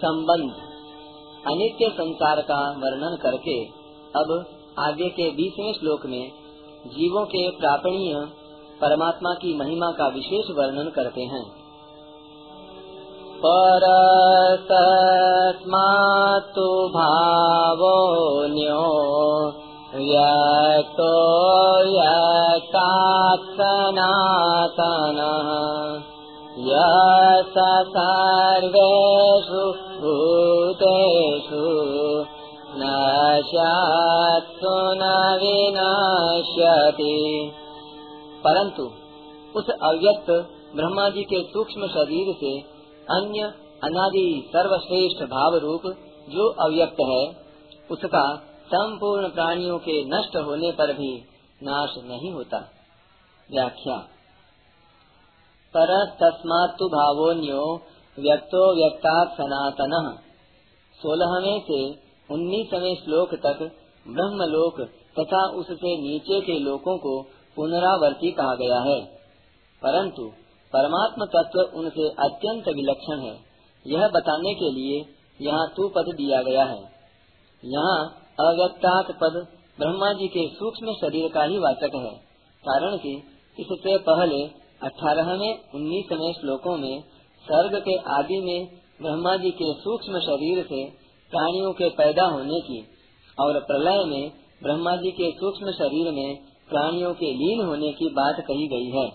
संबंध। अनित्य संसार का वर्णन करके अब आगे के बीसवें श्लोक में जीवों के प्रापणीय परमात्मा की महिमा का विशेष वर्णन करते हैं। परसस्मातु भावोऽन्यो व्यक्तो यकात् सनातनः यस सर्वेषु भूतेषु नश्यत्सु न विनश्यति। परंतु उस अव्यक्त ब्रह्मा जी के सूक्ष्म शरीर से अन्य अनादि सर्वश्रेष्ठ भाव रूप जो अव्यक्त है, उसका संपूर्ण प्राणियों के नष्ट होने पर भी नाश नहीं होता। व्याख्या। पर तस्मात्तु भावोन्यो व्यक्तो व्यक्ता सनातन सोलहवें से उन्नीसवें श्लोक तक ब्रह्मलोक तथा उससे नीचे के लोकों को पुनरावर्ती कहा गया है। परंतु परमात्म तत्व उनसे अत्यंत विलक्षण है। यह बताने के लिए यहाँ तू पद दिया गया है। यहाँ अव्यक्तात् पद ब्रह्मा जी के सूक्ष्म शरीर का ही वाचक है। कारण कि इससे पहले अठारहवें, उन्नीसवें श्लोकों में सर्ग के आदि में ब्रह्मा जी के सूक्ष्म शरीर से प्राणियों के पैदा होने की और प्रलय में ब्रह्मा जी के सूक्ष्म शरीर में प्राणियों के लीन होने की बात कही गई है।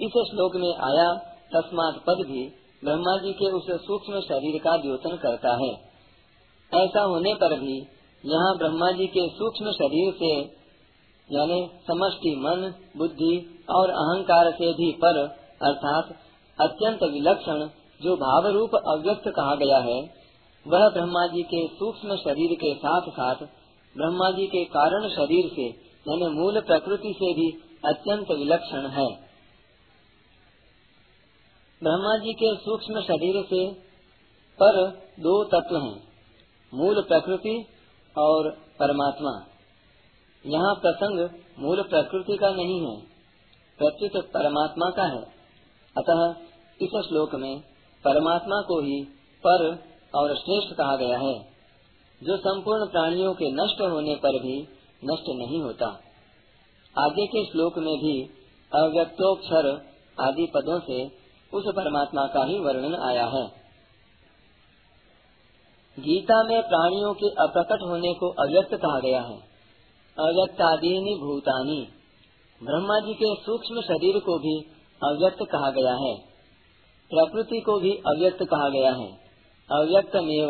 इस श्लोक में आया, तस्मात पद भी ब्रह्मा जी के उस सूक्ष्म शरीर का द्योतन करता है। ऐसा होने पर भी यहाँ ब्रह्मा जी के सूक्ष्म शरीर से, यानी समष्टि मन, बुद्धि और अहंकार से भी पर, अर्थात अत्यंत विलक्षण, जो भाव रूप अव्यक्त कहा गया है, वह ब्रह्मा जी के सूक्ष्म शरीर के साथ साथ ब्रह्मा जी के कारण शरीर से, यानी मूल प्रकृति से भी अत्यंत विलक्षण है। ब्रह्मा जी के सूक्ष्म शरीर से पर दो तत्व हैं, मूल प्रकृति और परमात्मा। यहाँ प्रसंग मूल प्रकृति का नहीं है, प्रत्युत परमात्मा का है। अतः इस श्लोक में परमात्मा को ही पर और श्रेष्ठ कहा गया है, जो संपूर्ण प्राणियों के नष्ट होने पर भी नष्ट नहीं होता। आगे के श्लोक में भी अव्यक्तोक्षर आदि पदों से उस परमात्मा का ही वर्णन आया है। गीता में प्राणियों के अप्रकट होने को अव्यक्त कहा गया है। अव्यक्तादीनी भूतानी। ब्रह्मा जी के सूक्ष्म शरीर को भी अव्यक्त कहा गया है। प्रकृति को भी अव्यक्त कहा गया है। अव्यक्त में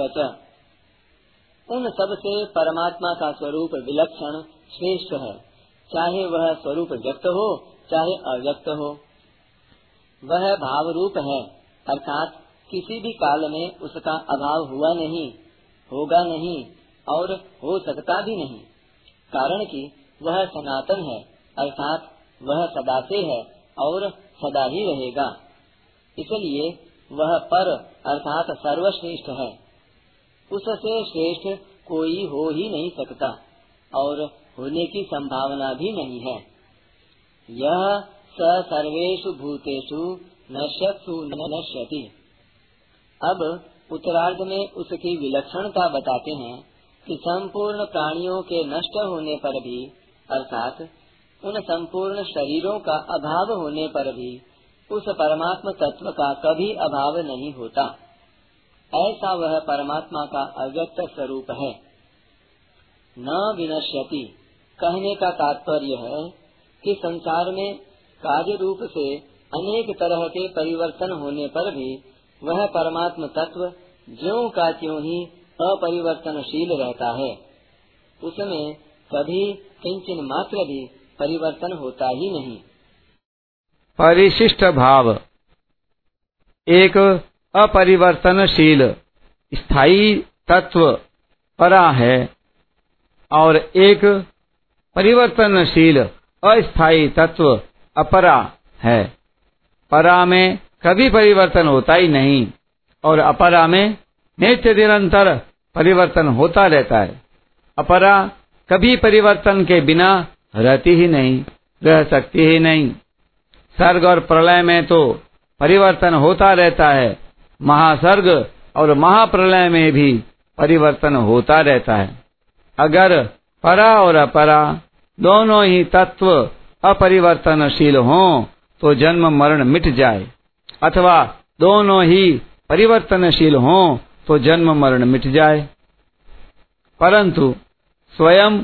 उन सबसे परमात्मा का स्वरूप विलक्षण श्रेष्ठ है। चाहे वह स्वरूप व्यक्त हो, चाहे अव्यक्त हो। वह भाव रूप है, अर्थात किसी भी काल में उसका अभाव हुआ नहीं, होगा नहीं और हो सकता भी नहीं। कारण कि वह सनातन है, अर्थात वह सदा से है और सदा ही रहेगा। इसलिए वह पर अर्थात सर्वश्रेष्ठ है। उससे श्रेष्ठ कोई हो ही नहीं सकता और होने की संभावना भी नहीं है। यह स सर्वेषु भूतेषु नश्यत्सु नश्यति। अब उत्तरार्ध में उसकी विलक्षणता बताते हैं कि संपूर्ण प्राणियों के नष्ट होने पर भी, अर्थात उन संपूर्ण शरीरों का अभाव होने पर भी उस परमात्म तत्व का कभी अभाव नहीं होता। ऐसा वह परमात्मा का अव्यक्त स्वरूप है। न विनश्यति। कहने का तात्पर्य है कि संसार में कार्य रूप से अनेक तरह के परिवर्तन होने पर भी वह परमात्म तत्व ज्यो का त्यों ही अपरिवर्तनशील रहता है। उसमें कभी किंचन मात्र भी परिवर्तन होता ही नहीं। परिशिष्ट भाव। एक, अपरिवर्तनशील, स्थायी तत्व परा है। और एक, परिवर्तनशील, अस्थायी तत्व अपरा है। परा में कभी परिवर्तन होता ही नहीं, और अपरा में नित्य निरंतर परिवर्तन होता रहता है। अपरा कभी परिवर्तन के बिना रहती ही नहीं, रह सकती ही नहीं। सर्ग और प्रलय में तो परिवर्तन होता रहता है। महासर्ग और महाप्रलय में भी परिवर्तन होता रहता है। अगर परा और अपरा दोनों ही तत्व अपरिवर्तनशील हों तो जन्म मरण मिट जाए। अथवा दोनों ही परिवर्तनशील हों तो जन्म मरण मिट जाए। परंतु स्वयं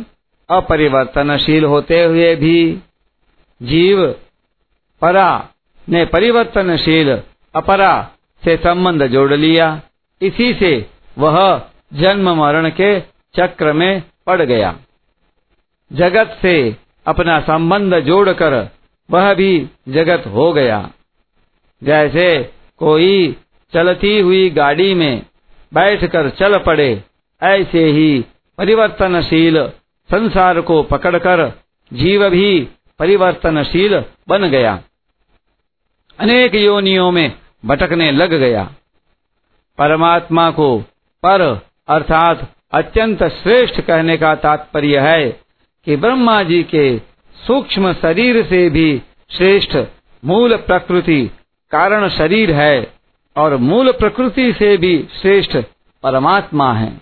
अपरिवर्तनशील होते हुए भी जीव परा ने परिवर्तनशील अपरा से संबंध जोड़ लिया इसी से वह जन्म मरण के चक्र में पड़ गया जगत से अपना संबंध जोड़कर वह भी जगत हो गया जैसे कोई चलती हुई गाड़ी में बैठकर चल पड़े ऐसे ही परिवर्तनशील संसार को पकड़कर जीव भी परिवर्तनशील बन गया अनेक योनियों में भटकने लग गया। परमात्मा को पर अर्थात अत्यंत श्रेष्ठ कहने का तात्पर्य है कि ब्रह्मा जी के सूक्ष्म शरीर से भी श्रेष्ठ मूल प्रकृति कारण शरीर है और मूल प्रकृति से भी श्रेष्ठ परमात्मा है।